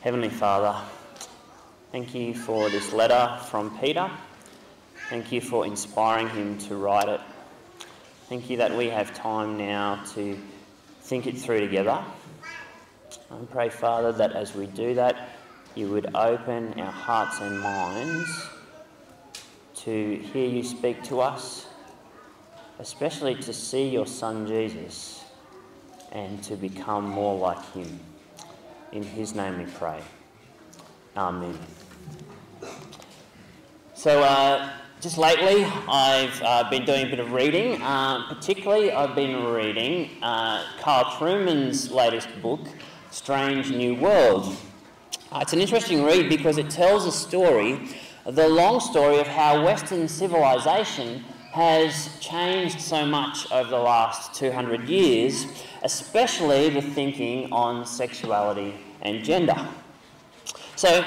Heavenly Father, thank you for this letter from Peter. Thank you for inspiring him to write it. Thank you that we have time now to think it through together. I pray, Father, that as we do that, you would open our hearts and minds to hear you speak to us, especially to see your Son Jesus and to become more like him. In his name we pray. Amen. So, uh, just lately, I've uh, been doing a bit of reading. Uh, particularly, I've been reading uh, Carl Trueman's latest book, Strange New World. Uh, it's an interesting read because it tells a story, the long story of how Western civilization has changed so much over the last 200 years especially the thinking on sexuality and gender. So,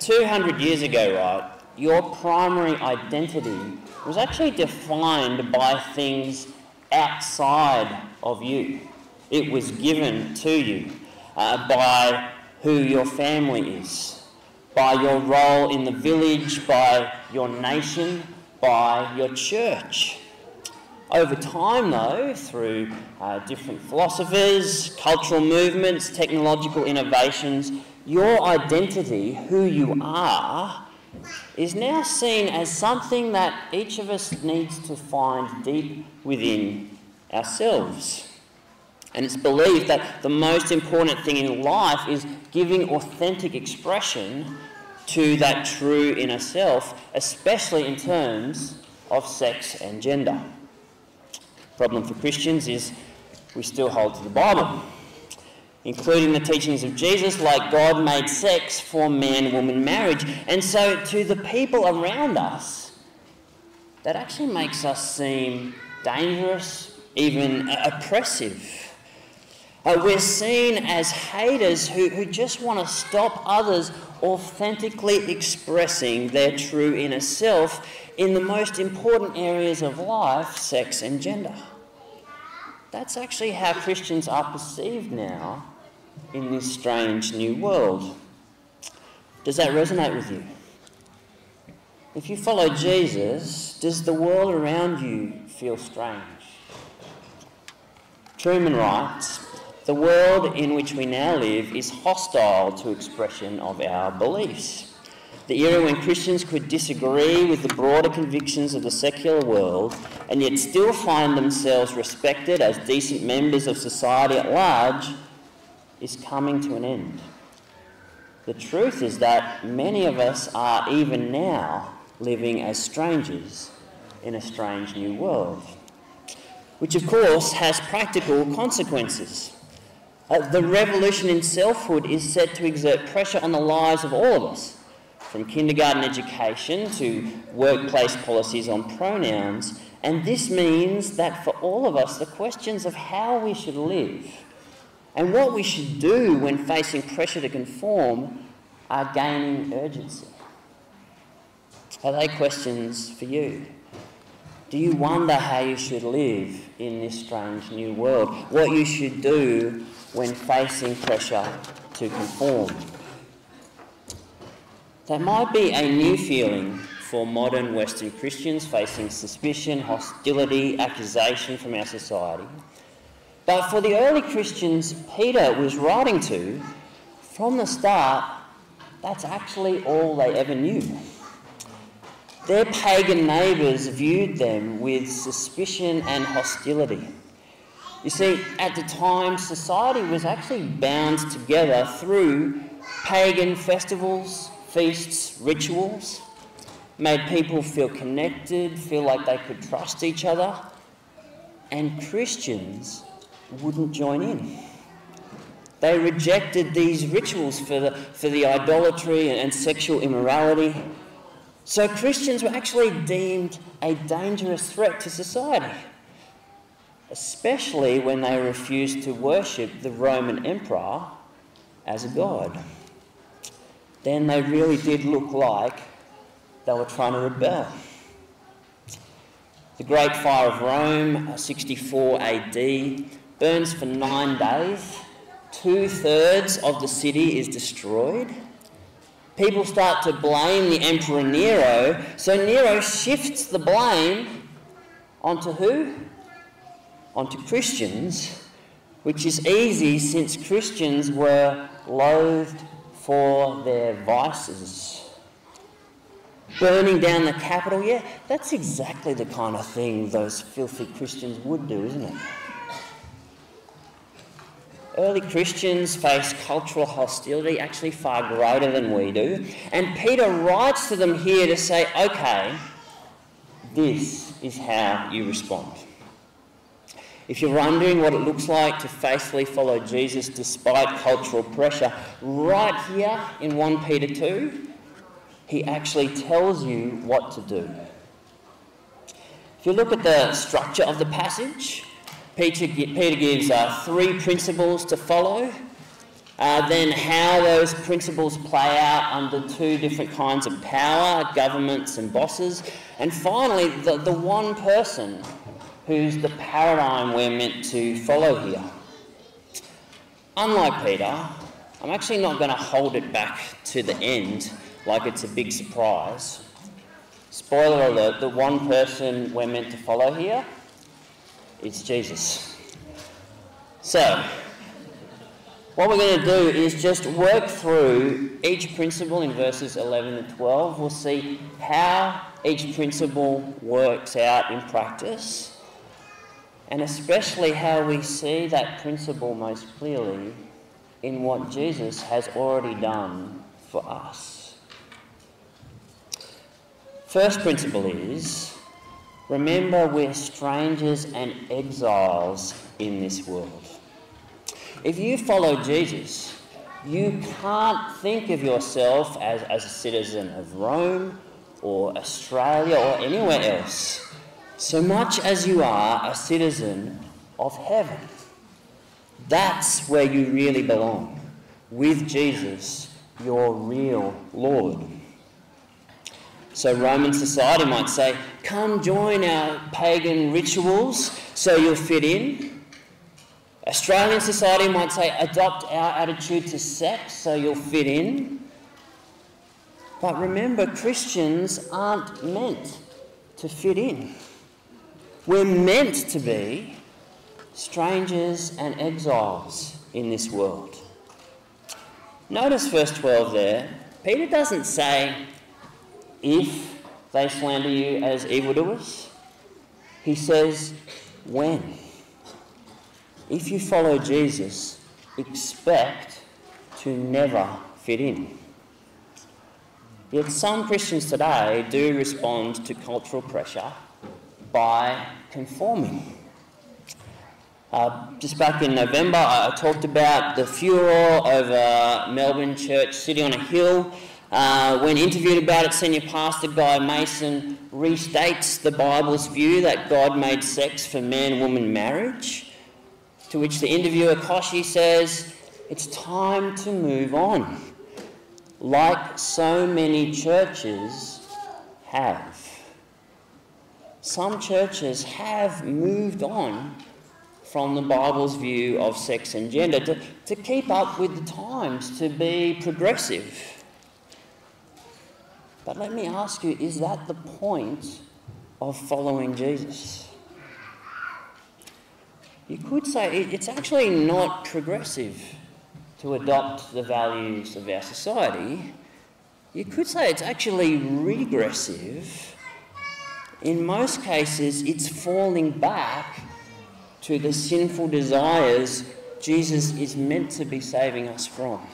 200 years ago, right, your primary identity was actually defined by things outside of you. It was given to you uh, by who your family is, by your role in the village, by your nation, by your church. Over time, though, through uh, different philosophers, cultural movements, technological innovations, your identity, who you are, is now seen as something that each of us needs to find deep within ourselves. And it's believed that the most important thing in life is giving authentic expression to that true inner self, especially in terms of sex and gender problem for Christians is we still hold to the Bible, including the teachings of Jesus, like God made sex for man woman marriage. And so, to the people around us, that actually makes us seem dangerous, even oppressive. Uh, we're seen as haters who, who just want to stop others authentically expressing their true inner self in the most important areas of life, sex and gender. That's actually how Christians are perceived now in this strange new world. Does that resonate with you? If you follow Jesus, does the world around you feel strange? Trueman writes The world in which we now live is hostile to expression of our beliefs the era when Christians could disagree with the broader convictions of the secular world and yet still find themselves respected as decent members of society at large, is coming to an end. The truth is that many of us are even now living as strangers in a strange new world, which of course has practical consequences. Uh, the revolution in selfhood is set to exert pressure on the lives of all of us from kindergarten education to workplace policies on pronouns. And this means that for all of us, the questions of how we should live and what we should do when facing pressure to conform are gaining urgency. Are they questions for you? Do you wonder how you should live in this strange new world? What you should do when facing pressure to conform? That might be a new feeling for modern Western Christians facing suspicion, hostility, accusation from our society. But for the early Christians Peter was writing to, from the start, that's actually all they ever knew. Their pagan neighbours viewed them with suspicion and hostility. You see, at the time, society was actually bound together through pagan festivals, feasts, rituals, made people feel connected, feel like they could trust each other, and Christians wouldn't join in. They rejected these rituals for the, for the idolatry and sexual immorality. So Christians were actually deemed a dangerous threat to society, especially when they refused to worship the Roman emperor as a god then they really did look like they were trying to rebel. The Great Fire of Rome, uh, 64 AD, burns for nine days two thirds of the city is destroyed. People start to blame the Emperor Nero, so Nero shifts the blame onto who? Onto Christians, which is easy since Christians were loathed for their vices. Burning down the capital, yeah, that's exactly the kind of thing those filthy Christians would do, isn't it? Early Christians faced cultural hostility actually far greater than we do. And Peter writes to them here to say, okay, this is how you respond. If you're wondering what it looks like to faithfully follow Jesus despite cultural pressure, right here in 1 Peter 2, he actually tells you what to do. If you look at the structure of the passage, Peter, Peter gives uh, three principles to follow, uh, then how those principles play out under two different kinds of power, governments and bosses, and finally, the, the one person who's the paradigm we're meant to follow here. Unlike Peter, I'm actually not going to hold it back to the end like it's a big surprise. Spoiler alert, the one person we're meant to follow here is Jesus. So, what we're going to do is just work through each principle in verses 11 and 12. We'll see how each principle works out in practice and especially how we see that principle most clearly in what Jesus has already done for us. First principle is remember we're strangers and exiles in this world. If you follow Jesus, you can't think of yourself as, as a citizen of Rome or Australia or anywhere else so much as you are a citizen of heaven. That's where you really belong, with Jesus, your real Lord. So, Roman society might say, Come join our pagan rituals so you'll fit in. Australian society might say, Adopt our attitude to sex so you'll fit in. But remember, Christians aren't meant to fit in. We're meant to be strangers and exiles in this world. Notice verse 12 there. Peter doesn't say, if they slander you as evildoers. He says, when. If you follow Jesus, expect to never fit in. Yet some Christians today do respond to cultural pressure by conforming. Uh, just back in November, I talked about the furor over Melbourne Church City on a Hill. Uh, when interviewed about it, Senior Pastor Guy Mason restates the Bible's view that God made sex for man woman marriage. To which the interviewer Kochie says, It's time to move on, like so many churches have some churches have moved on from the Bible's view of sex and gender to, to keep up with the times, to be progressive. But let me ask you is that the point of following Jesus? You could say it's actually not progressive to adopt the values of our society. You could say it's actually regressive in most cases, it's falling back to the sinful desires Jesus is meant to be saving us from.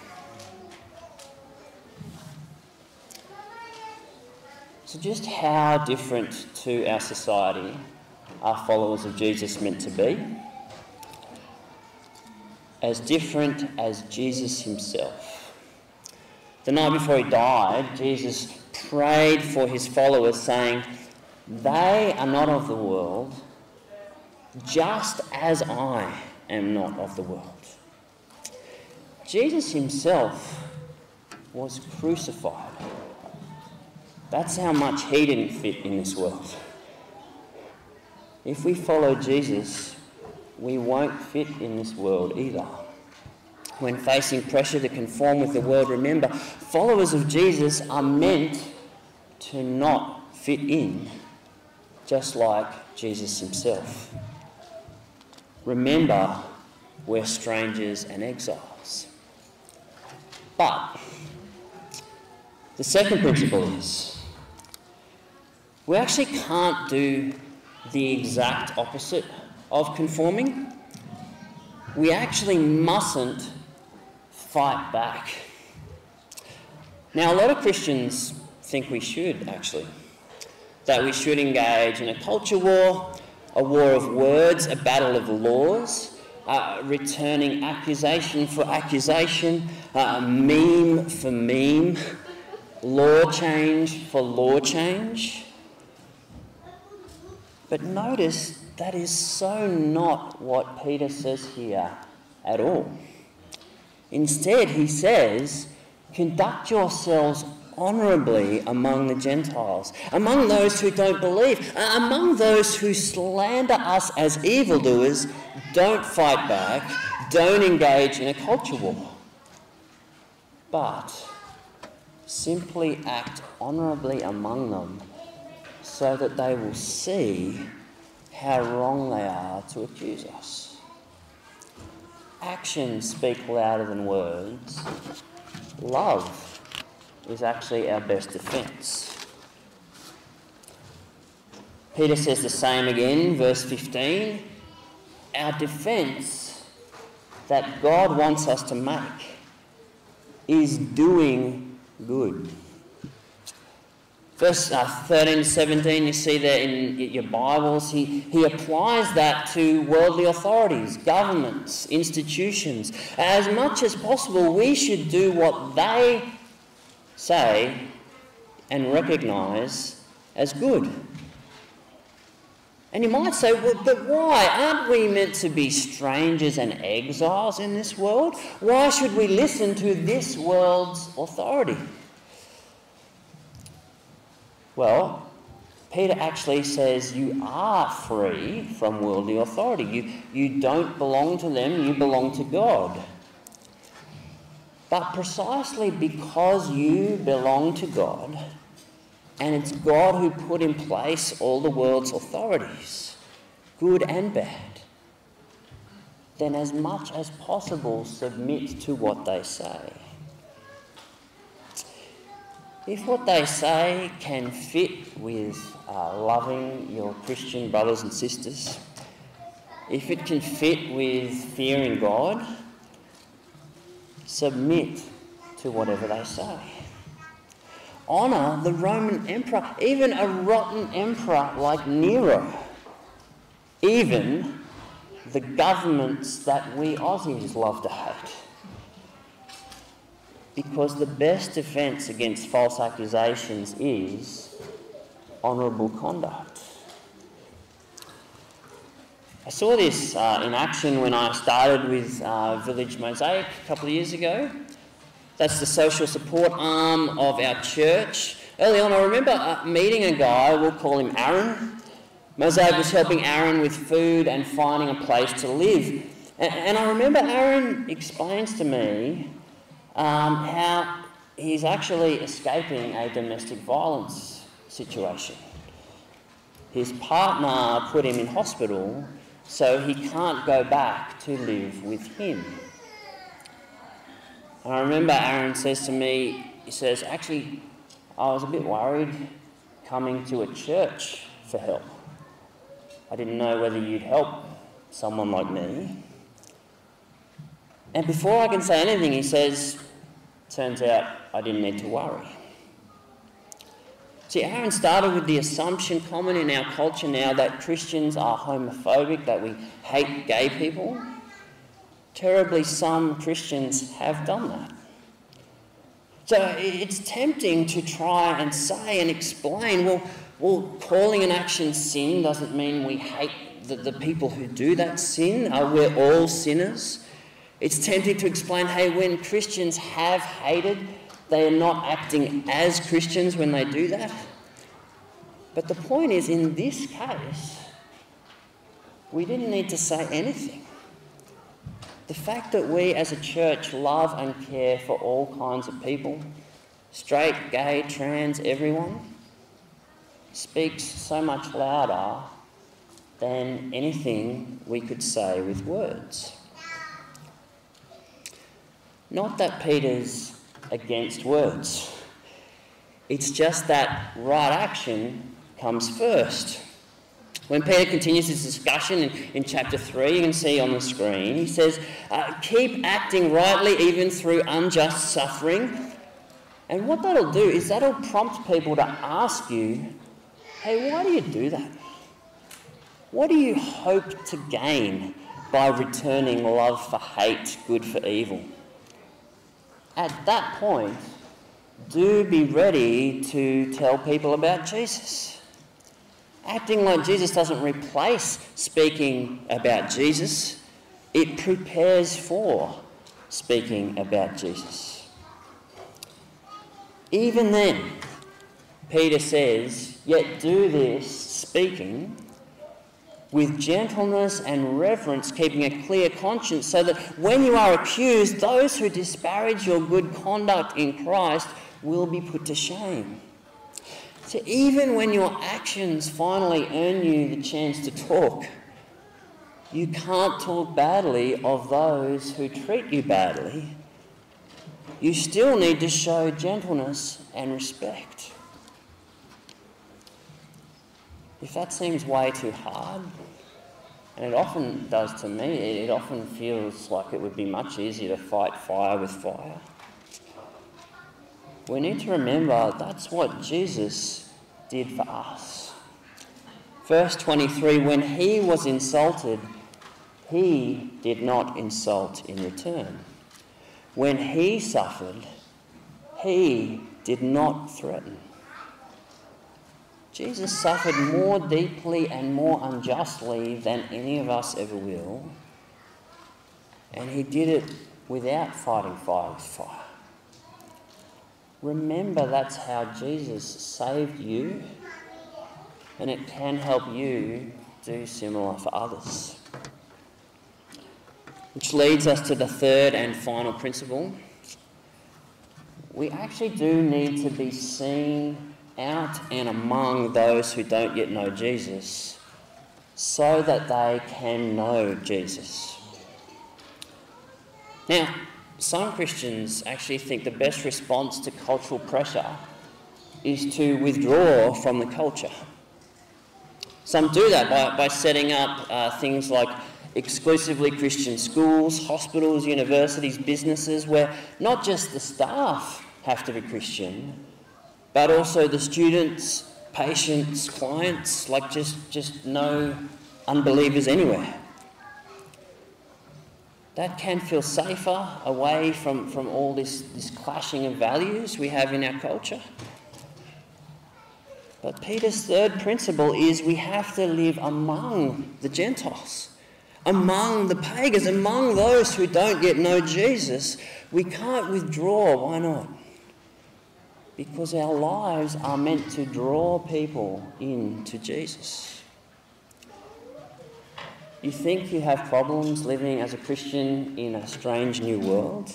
So, just how different to our society are followers of Jesus meant to be? As different as Jesus himself. The night before he died, Jesus prayed for his followers, saying, they are not of the world, just as I am not of the world. Jesus himself was crucified. That's how much he didn't fit in this world. If we follow Jesus, we won't fit in this world either. when facing pressure to conform with the world, remember, followers of Jesus are meant to not fit in, just like Jesus himself. Remember, we're strangers and exiles. But the second principle is we actually can't do the exact opposite of conforming. We actually mustn't fight back. Now, a lot of Christians think we should actually, that we should engage in a culture war, a war of words, a battle of laws, uh, returning accusation for accusation, uh, meme for meme, law change for law change. But notice that is so not what Peter says here at all. Instead, he says, conduct yourselves honourably among the Gentiles, among those who don't believe, uh, among those who slander us as evildoers, don't fight back, don't engage in a culture war, but simply act honourably among them so that they will see how wrong they are to accuse us. Actions speak louder than words. Love is actually our best defence. Peter says the same again, verse 15. Our defence that God wants us to make is doing good. Verse uh, 13 to 17, you see there in your Bibles, he, he applies that to worldly authorities, governments, institutions. As much as possible, we should do what they say and recognise as good. And you might say, well, but why? Aren't we meant to be strangers and exiles in this world? Why should we listen to this world's authority? Well, Peter actually says you are free from worldly authority. You, you don't belong to them, you belong to God. But precisely because you belong to God, and it's God who put in place all the world's authorities, good and bad, then as much as possible submit to what they say. If what they say can fit with uh, loving your Christian brothers and sisters, if it can fit with fearing God, submit to whatever they say. Honour the Roman emperor, even a rotten emperor like Nero, even the governments that we Aussies love to hate. Because the best defence against false accusations is honourable conduct. I saw this uh, in action when I started with uh, Village Mosaic a couple of years ago. That's the social support arm of our church. Early on, I remember uh, meeting a guy, we'll call him Aaron. Mosaic was helping Aaron with food and finding a place to live. And, and I remember Aaron explains to me um, how he's actually escaping a domestic violence situation. His partner put him in hospital so he can't go back to live with him. I remember Aaron says to me, he says, actually, I was a bit worried coming to a church for help. I didn't know whether you'd help someone like me. And before I can say anything, he says, turns out I didn't need to worry. See, Aaron started with the assumption common in our culture now that Christians are homophobic, that we hate gay people. Terribly, some Christians have done that. So it's tempting to try and say and explain, well, well calling an action sin doesn't mean we hate the, the people who do that sin. Uh, we're all sinners. It's tempting to explain, hey, when Christians have hated, they are not acting as Christians when they do that. But the point is, in this case, we didn't need to say anything. the fact that we as a church love and care for all kinds of people straight, gay, trans, everyone speaks so much louder than anything we could say with words. Not that Peter's against words, it's just that right action comes first. When Peter continues his discussion in, in chapter 3, you can see on the screen, he says, uh, Keep acting rightly even through unjust suffering. And what that'll do is that'll prompt people to ask you, Hey, why do you do that? What do you hope to gain by returning love for hate, good for evil? At that point, do be ready to tell people about Jesus. Acting like Jesus doesn't replace speaking about Jesus, it prepares for speaking about Jesus. Even then, Peter says, Yet do this speaking with gentleness and reverence, keeping a clear conscience, so that when you are accused, those who disparage your good conduct in Christ will be put to shame. So even when your actions finally earn you the chance to talk, you can't talk badly of those who treat you badly. You still need to show gentleness and respect. If that seems way too hard, and it often does to me, it often feels like it would be much easier to fight fire with fire. We need to remember that's what Jesus did for us. Verse 23 When he was insulted, he did not insult in return. When he suffered, he did not threaten. Jesus suffered more deeply and more unjustly than any of us ever will, and he did it without fighting fire with fire. Remember that's how Jesus saved you, and it can help you do similar for others. Which leads us to the third and final principle. We actually do need to be seen out and among those who don't yet know Jesus so that they can know Jesus. Now, some Christians actually think the best response to cultural pressure is to withdraw from the culture. Some do that by, by setting up uh, things like exclusively Christian schools, hospitals, universities, businesses, where not just the staff have to be Christian, but also the students, patients, clients, like just, just no unbelievers anywhere that can feel safer away from, from all this, this clashing of values we have in our culture. But Peter's third principle is we have to live among the Gentiles, among the pagans, among those who don't yet know Jesus. We can't withdraw. Why not? Because our lives are meant to draw people into Jesus. You think you have problems living as a Christian in a strange new world?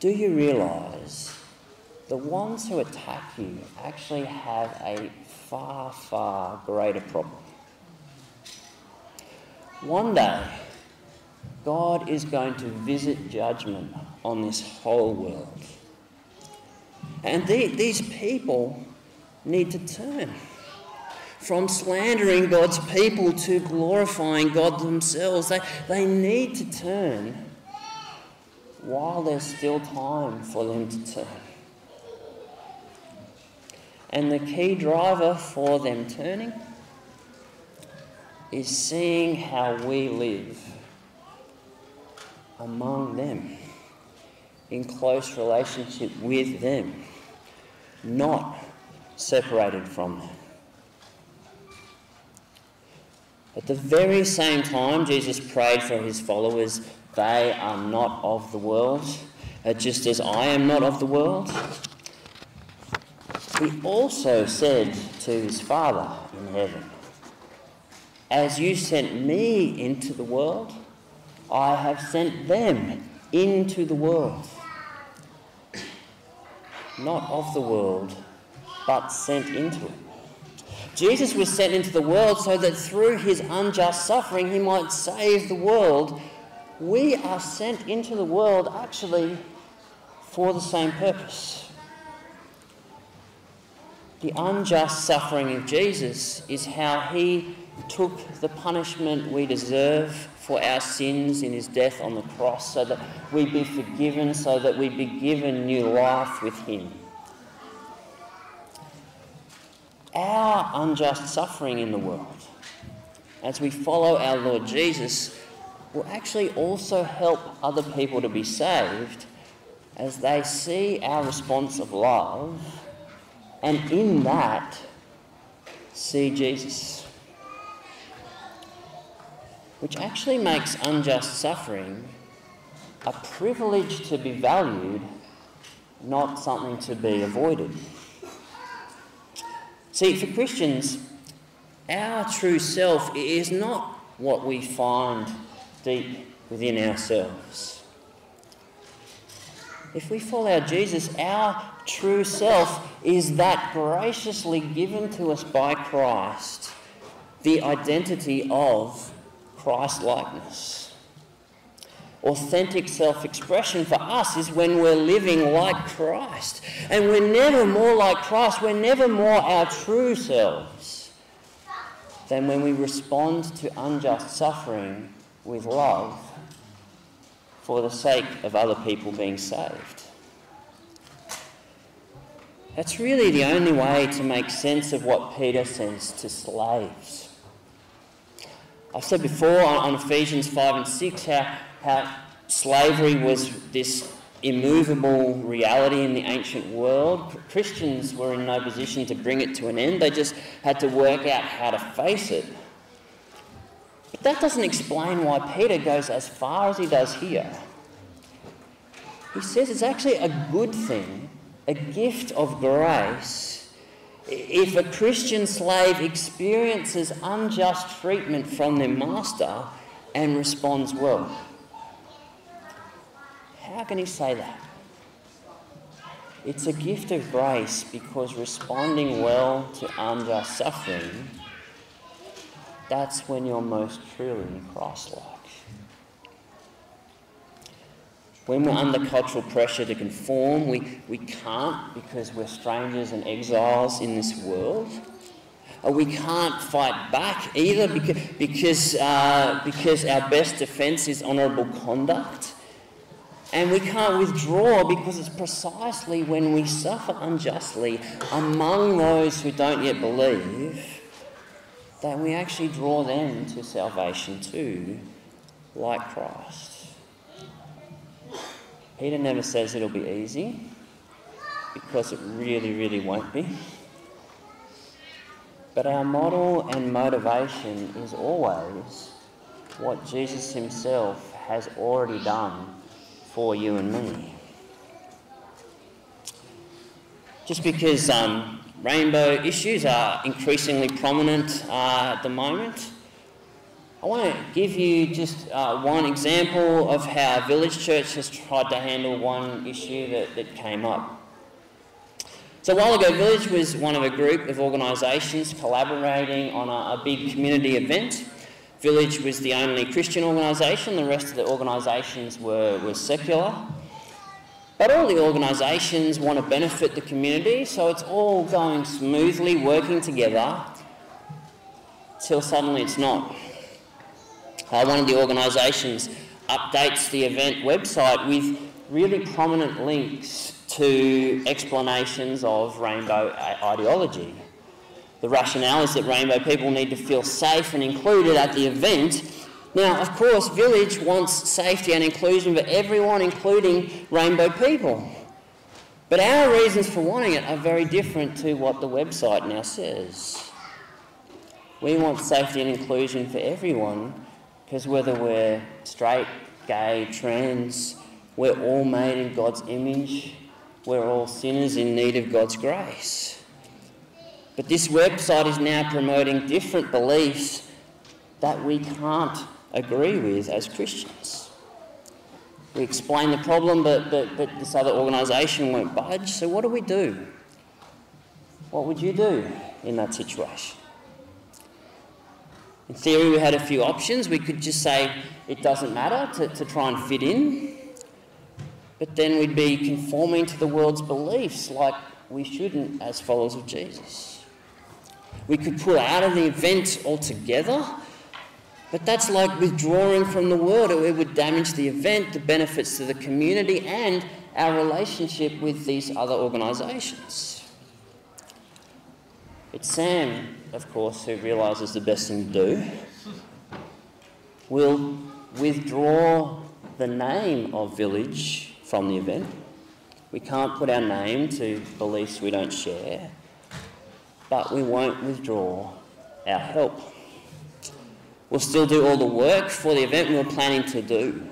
Do you realise the ones who attack you actually have a far, far greater problem? One day, God is going to visit judgment on this whole world. And the, these people need to turn from slandering God's people to glorifying God themselves. They, they need to turn while there's still time for them to turn. And the key driver for them turning is seeing how we live among them, in close relationship with them, not separated from them. At the very same time, Jesus prayed for his followers, they are not of the world, uh, just as I am not of the world. He also said to his Father in heaven, As you sent me into the world, I have sent them into the world. Not of the world, but sent into it. Jesus was sent into the world so that through his unjust suffering he might save the world. We are sent into the world actually for the same purpose. The unjust suffering of Jesus is how he took the punishment we deserve for our sins in his death on the cross so that we be forgiven, so that we be given new life with him. Our unjust suffering in the world, as we follow our Lord Jesus, will actually also help other people to be saved as they see our response of love and in that see Jesus which actually makes unjust suffering a privilege to be valued, not something to be avoided. See, for Christians, our true self is not what we find deep within ourselves. If we follow Jesus, our true self is that graciously given to us by Christ, the identity of Christ likeness. Authentic self expression for us is when we're living like Christ. And we're never more like Christ, we're never more our true selves than when we respond to unjust suffering with love for the sake of other people being saved. That's really the only way to make sense of what Peter says to slaves. I've said before on, on Ephesians 5 and 6 how, how slavery was this immovable reality in the ancient world. Christians were in no position to bring it to an end, they just had to work out how to face it. But that doesn't explain why Peter goes as far as he does here. He says it's actually a good thing, a gift of grace if a Christian slave experiences unjust treatment from their master and responds well. How can he say that? It's a gift of grace because responding well to unjust suffering, that's when you're most truly Christ like. When we're under cultural pressure to conform, we, we can't because we're strangers and exiles in this world. We can't fight back either because, because, uh, because our best defence is honourable conduct. And we can't withdraw because it's precisely when we suffer unjustly among those who don't yet believe that we actually draw them to salvation too, like Christ. Peter never says it'll be easy because it really, really won't be. But our model and motivation is always what Jesus himself has already done for you and me. Just because um, rainbow issues are increasingly prominent uh, at the moment, I want to give you just uh, one example of how Village Church has tried to handle one issue that, that came up. So a while ago, Village was one of a group of organisations collaborating on a, a big community event. Village was the only Christian organisation, the rest of the organisations were, were secular. But all the organisations want to benefit the community, so it's all going smoothly, working together, till suddenly it's not. Uh, one of the organisations updates the event website with really prominent links to explanations of rainbow ideology. The rationale is that rainbow people need to feel safe and included at the event. Now, of course, Village wants safety and inclusion for everyone, including rainbow people. But our reasons for wanting it are very different to what the website now says. We want safety and inclusion for everyone because whether we're straight, gay, trans, we're all made in God's image. We're all sinners in need of God's grace. But this website is now promoting different beliefs that we can't agree with as Christians. We explain the problem, but, but, but this other organisation won't budge, so what do we do? What would you do in that situation? In theory, we had a few options. We could just say it doesn't matter to, to try and fit in, but then we'd be conforming to the world's beliefs like we shouldn't as followers of Jesus. We could pull out of the event altogether, but that's like withdrawing from the world. It would damage the event, the benefits to the community, and our relationship with these other organisations. It's Sam of course, who realises the best thing to do, will withdraw the name of village from the event. We can't put our name to beliefs we don't share, but we won't withdraw our help. We'll still do all the work for the event we were planning to do.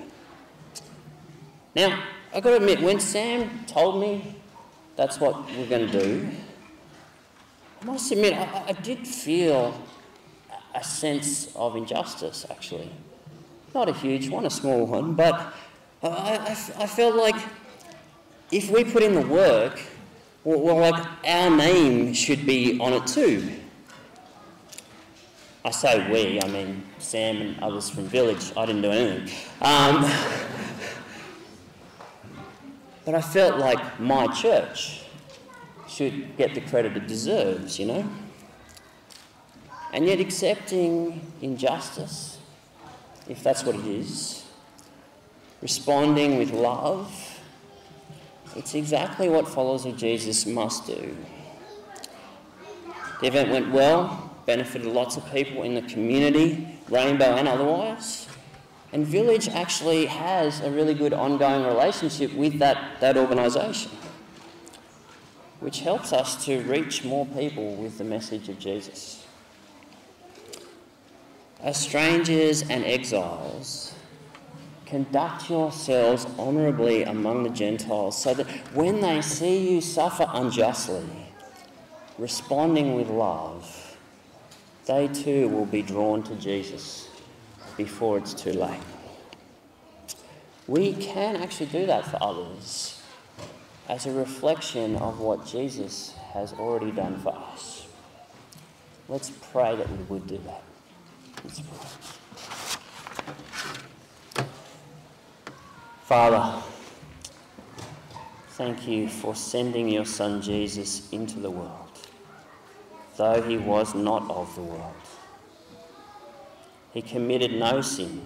Now, I've got to admit, when Sam told me that's what we're going to do, I must admit, I, I did feel a sense of injustice, actually. Not a huge one, a small one, but I, I, I felt like if we put in the work, well, well, like our name should be on it too. I say we, I mean Sam and others from Village. I didn't do anything. Um, but I felt like my church should get the credit it deserves, you know? And yet, accepting injustice, if that's what it is, responding with love, it's exactly what followers of Jesus must do. The event went well, benefited lots of people in the community, Rainbow and otherwise. And Village actually has a really good ongoing relationship with that, that organisation which helps us to reach more people with the message of Jesus. As strangers and exiles, conduct yourselves honourably among the Gentiles, so that when they see you suffer unjustly, responding with love, they too will be drawn to Jesus before it's too late. We can actually do that for others as a reflection of what Jesus has already done for us. Let's pray that we would do that. Father, thank you for sending your Son Jesus into the world, though he was not of the world. He committed no sin,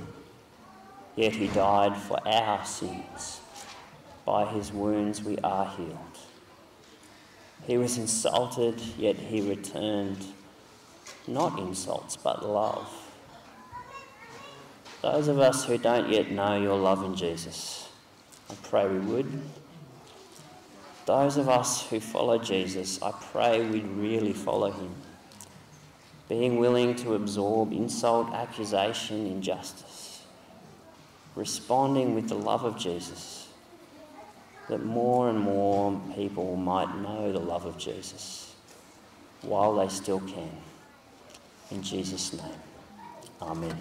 yet he died for our sins by his wounds we are healed. He was insulted, yet he returned not insults, but love. Those of us who don't yet know your love in Jesus, I pray we would. Those of us who follow Jesus, I pray we'd really follow him, being willing to absorb insult, accusation, injustice, responding with the love of Jesus that more and more people might know the love of Jesus while they still can. In Jesus' name, Amen.